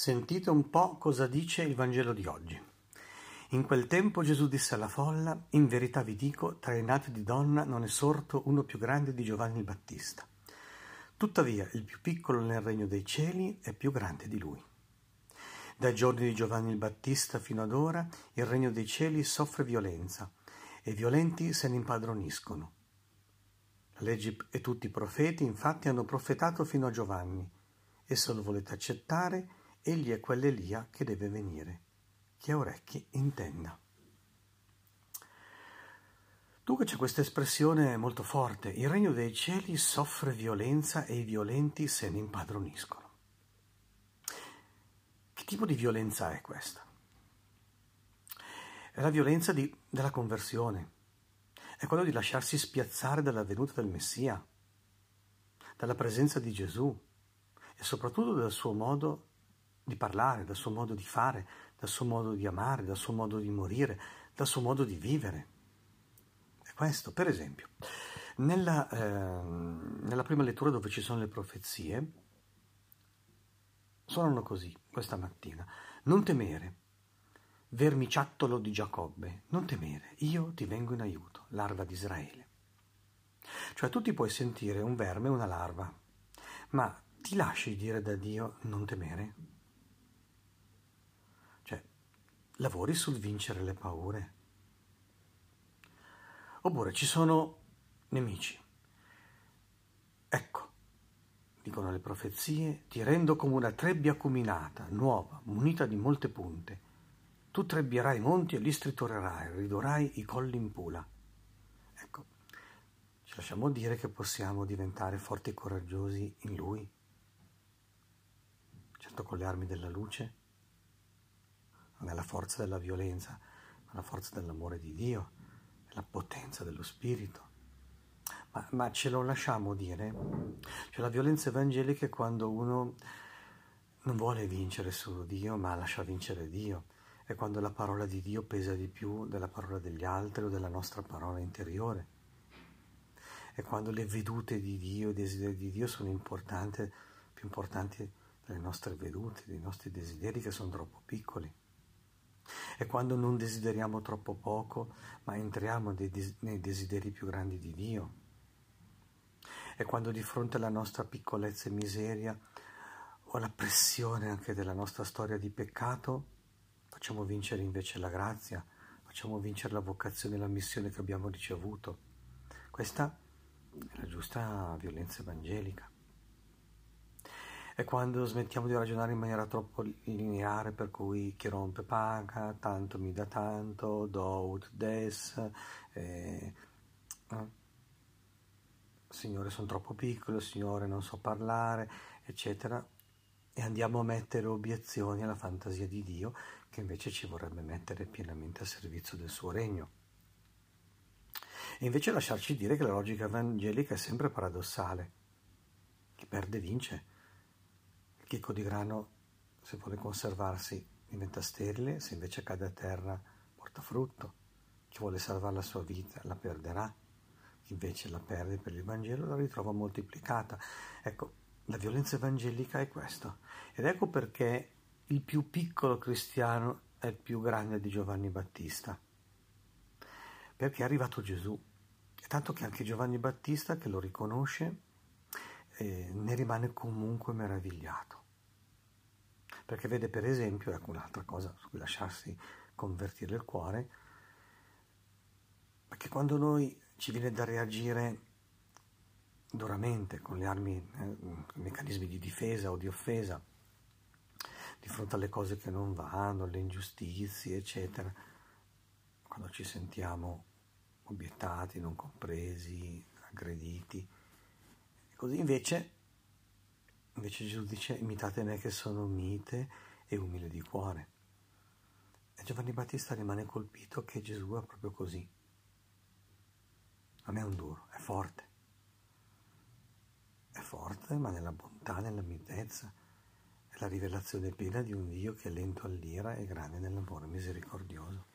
Sentite un po' cosa dice il Vangelo di oggi. In quel tempo Gesù disse alla folla, in verità vi dico, tra i nati di donna non è sorto uno più grande di Giovanni il Battista. Tuttavia il più piccolo nel regno dei cieli è più grande di lui. Dai giorni di Giovanni il Battista fino ad ora il regno dei cieli soffre violenza e i violenti se ne impadroniscono. La legge e tutti i profeti infatti hanno profetato fino a Giovanni e se lo volete accettare egli è quell'Elia che deve venire. Chi ha orecchi intenda. Dunque c'è questa espressione molto forte, il regno dei cieli soffre violenza e i violenti se ne impadroniscono. Che tipo di violenza è questa? È la violenza di, della conversione, è quello di lasciarsi spiazzare dalla venuta del Messia, dalla presenza di Gesù e soprattutto dal suo modo di parlare, dal suo modo di fare, dal suo modo di amare, dal suo modo di morire, dal suo modo di vivere. È questo, per esempio, nella, eh, nella prima lettura dove ci sono le profezie, suonano così questa mattina. Non temere, vermiciattolo di Giacobbe, non temere, io ti vengo in aiuto, larva di Israele. Cioè tu ti puoi sentire un verme, una larva, ma ti lasci dire da Dio non temere? Lavori sul vincere le paure. Oppure ci sono nemici. Ecco, dicono le profezie, ti rendo come una trebbia acuminata, nuova, munita di molte punte. Tu trebbierai i monti e li stritorerai, ridorai i colli in pula. Ecco, ci lasciamo dire che possiamo diventare forti e coraggiosi in Lui, certo con le armi della luce, non è la forza della violenza, ma la forza dell'amore di Dio, la potenza dello Spirito. Ma, ma ce lo lasciamo dire? Cioè la violenza evangelica è quando uno non vuole vincere solo Dio, ma lascia vincere Dio. È quando la parola di Dio pesa di più della parola degli altri o della nostra parola interiore. È quando le vedute di Dio, i desideri di Dio sono importanti, più importanti delle nostre vedute, dei nostri desideri che sono troppo piccoli. È quando non desideriamo troppo poco, ma entriamo nei desideri più grandi di Dio. È quando di fronte alla nostra piccolezza e miseria o alla pressione anche della nostra storia di peccato, facciamo vincere invece la grazia, facciamo vincere la vocazione e la missione che abbiamo ricevuto. Questa è la giusta violenza evangelica è quando smettiamo di ragionare in maniera troppo lineare, per cui chi rompe paga, tanto mi dà tanto, do ut des, eh, eh. Signore sono troppo piccolo, Signore non so parlare, eccetera, e andiamo a mettere obiezioni alla fantasia di Dio che invece ci vorrebbe mettere pienamente a servizio del suo regno. E invece lasciarci dire che la logica evangelica è sempre paradossale. Chi perde vince chicco di grano, se vuole conservarsi, diventa sterile, se invece cade a terra, porta frutto. Chi vuole salvare la sua vita la perderà, chi invece la perde per il Vangelo la ritrova moltiplicata. Ecco, la violenza evangelica è questo. Ed ecco perché il più piccolo cristiano è il più grande di Giovanni Battista. Perché è arrivato Gesù. E tanto che anche Giovanni Battista, che lo riconosce, eh, ne rimane comunque meravigliato. Perché vede per esempio, ecco un'altra cosa su cui lasciarsi convertire il cuore, perché quando noi ci viene da reagire duramente con le armi, eh, meccanismi di difesa o di offesa, di fronte alle cose che non vanno, alle ingiustizie, eccetera, quando ci sentiamo obiettati, non compresi, aggrediti, Così invece, invece Gesù dice imitate me che sono mite e umile di cuore. E Giovanni Battista rimane colpito che Gesù è proprio così. Non è un duro, è forte. È forte, ma nella bontà, nella mitezza. È la rivelazione piena di un Dio che è lento all'ira e grande nell'amore misericordioso.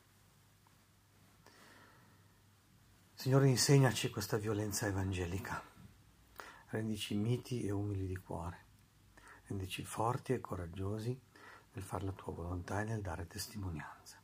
Signore, insegnaci questa violenza evangelica rendici miti e umili di cuore, rendici forti e coraggiosi nel fare la tua volontà e nel dare testimonianza.